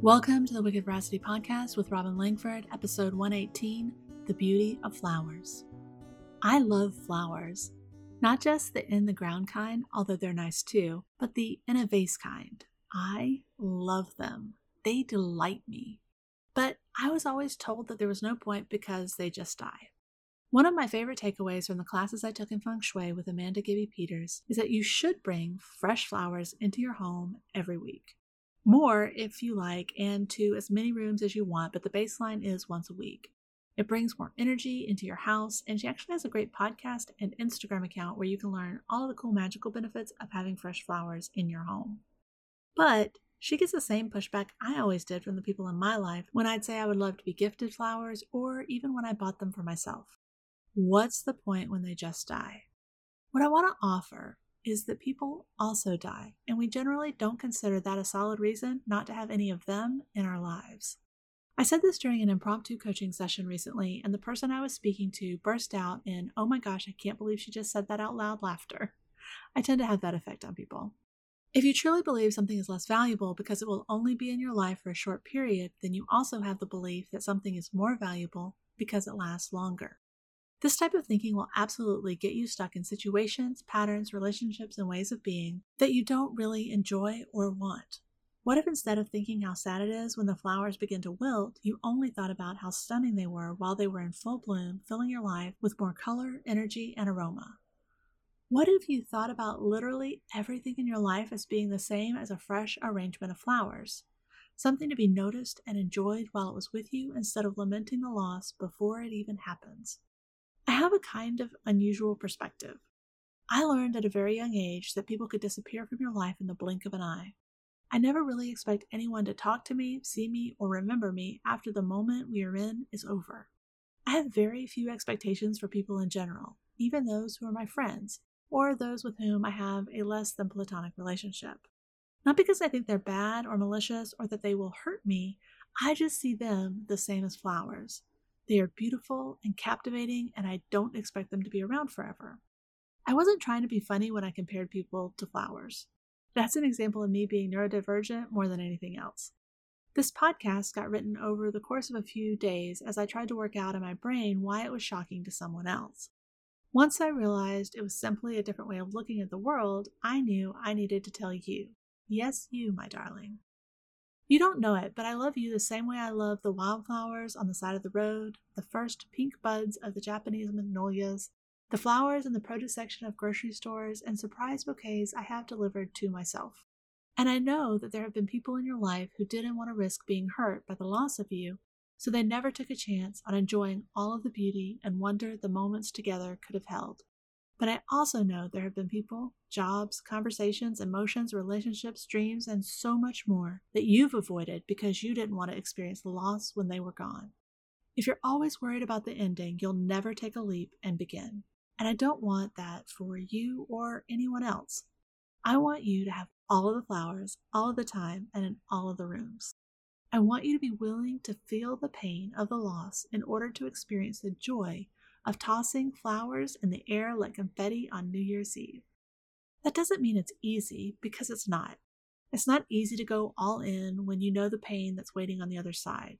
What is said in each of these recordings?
Welcome to the Wicked Veracity Podcast with Robin Langford, episode 118 The Beauty of Flowers. I love flowers, not just the in the ground kind, although they're nice too, but the in a vase kind. I love them. They delight me. But I was always told that there was no point because they just die. One of my favorite takeaways from the classes I took in feng shui with Amanda Gibby Peters is that you should bring fresh flowers into your home every week. More if you like, and to as many rooms as you want, but the baseline is once a week. It brings more energy into your house, and she actually has a great podcast and Instagram account where you can learn all of the cool magical benefits of having fresh flowers in your home. But she gets the same pushback I always did from the people in my life when I'd say I would love to be gifted flowers or even when I bought them for myself. What's the point when they just die? What I want to offer is that people also die, and we generally don't consider that a solid reason not to have any of them in our lives. I said this during an impromptu coaching session recently, and the person I was speaking to burst out in, Oh my gosh, I can't believe she just said that out loud laughter. I tend to have that effect on people. If you truly believe something is less valuable because it will only be in your life for a short period, then you also have the belief that something is more valuable because it lasts longer. This type of thinking will absolutely get you stuck in situations, patterns, relationships, and ways of being that you don't really enjoy or want. What if instead of thinking how sad it is when the flowers begin to wilt, you only thought about how stunning they were while they were in full bloom, filling your life with more color, energy, and aroma? What if you thought about literally everything in your life as being the same as a fresh arrangement of flowers? Something to be noticed and enjoyed while it was with you instead of lamenting the loss before it even happens. I have a kind of unusual perspective. I learned at a very young age that people could disappear from your life in the blink of an eye. I never really expect anyone to talk to me, see me, or remember me after the moment we are in is over. I have very few expectations for people in general, even those who are my friends, or those with whom I have a less than platonic relationship. Not because I think they're bad or malicious or that they will hurt me, I just see them the same as flowers. They are beautiful and captivating, and I don't expect them to be around forever. I wasn't trying to be funny when I compared people to flowers. That's an example of me being neurodivergent more than anything else. This podcast got written over the course of a few days as I tried to work out in my brain why it was shocking to someone else. Once I realized it was simply a different way of looking at the world, I knew I needed to tell you. Yes, you, my darling. You don't know it, but I love you the same way I love the wildflowers on the side of the road, the first pink buds of the Japanese magnolias, the flowers in the produce section of grocery stores, and surprise bouquets I have delivered to myself. And I know that there have been people in your life who didn't want to risk being hurt by the loss of you, so they never took a chance on enjoying all of the beauty and wonder the moments together could have held. But I also know there have been people, jobs, conversations, emotions, relationships, dreams, and so much more that you've avoided because you didn't want to experience the loss when they were gone. If you're always worried about the ending, you'll never take a leap and begin. And I don't want that for you or anyone else. I want you to have all of the flowers, all of the time, and in all of the rooms. I want you to be willing to feel the pain of the loss in order to experience the joy of tossing flowers in the air like confetti on New Year's Eve. That doesn't mean it's easy, because it's not. It's not easy to go all in when you know the pain that's waiting on the other side.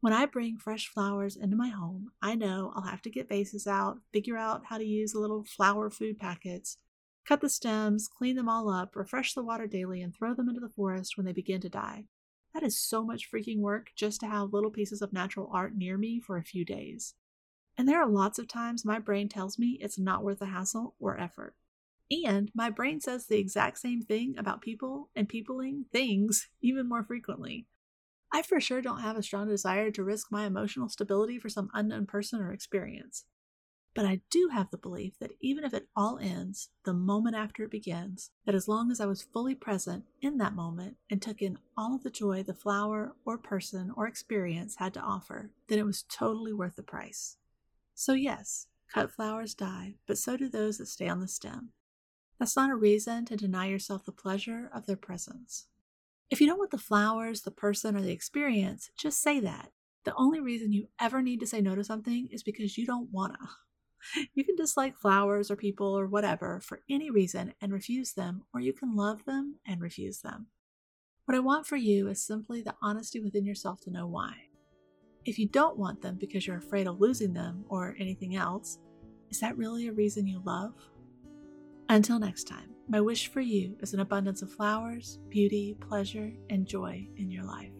When I bring fresh flowers into my home, I know I'll have to get vases out, figure out how to use the little flower food packets, cut the stems, clean them all up, refresh the water daily, and throw them into the forest when they begin to die. That is so much freaking work just to have little pieces of natural art near me for a few days. And there are lots of times my brain tells me it's not worth the hassle or effort. And my brain says the exact same thing about people and peopling things even more frequently. I for sure don't have a strong desire to risk my emotional stability for some unknown person or experience. But I do have the belief that even if it all ends the moment after it begins, that as long as I was fully present in that moment and took in all of the joy the flower or person or experience had to offer, then it was totally worth the price. So, yes, cut flowers die, but so do those that stay on the stem. That's not a reason to deny yourself the pleasure of their presence. If you don't want the flowers, the person, or the experience, just say that. The only reason you ever need to say no to something is because you don't wanna. You can dislike flowers or people or whatever for any reason and refuse them, or you can love them and refuse them. What I want for you is simply the honesty within yourself to know why. If you don't want them because you're afraid of losing them or anything else, is that really a reason you love? Until next time, my wish for you is an abundance of flowers, beauty, pleasure, and joy in your life.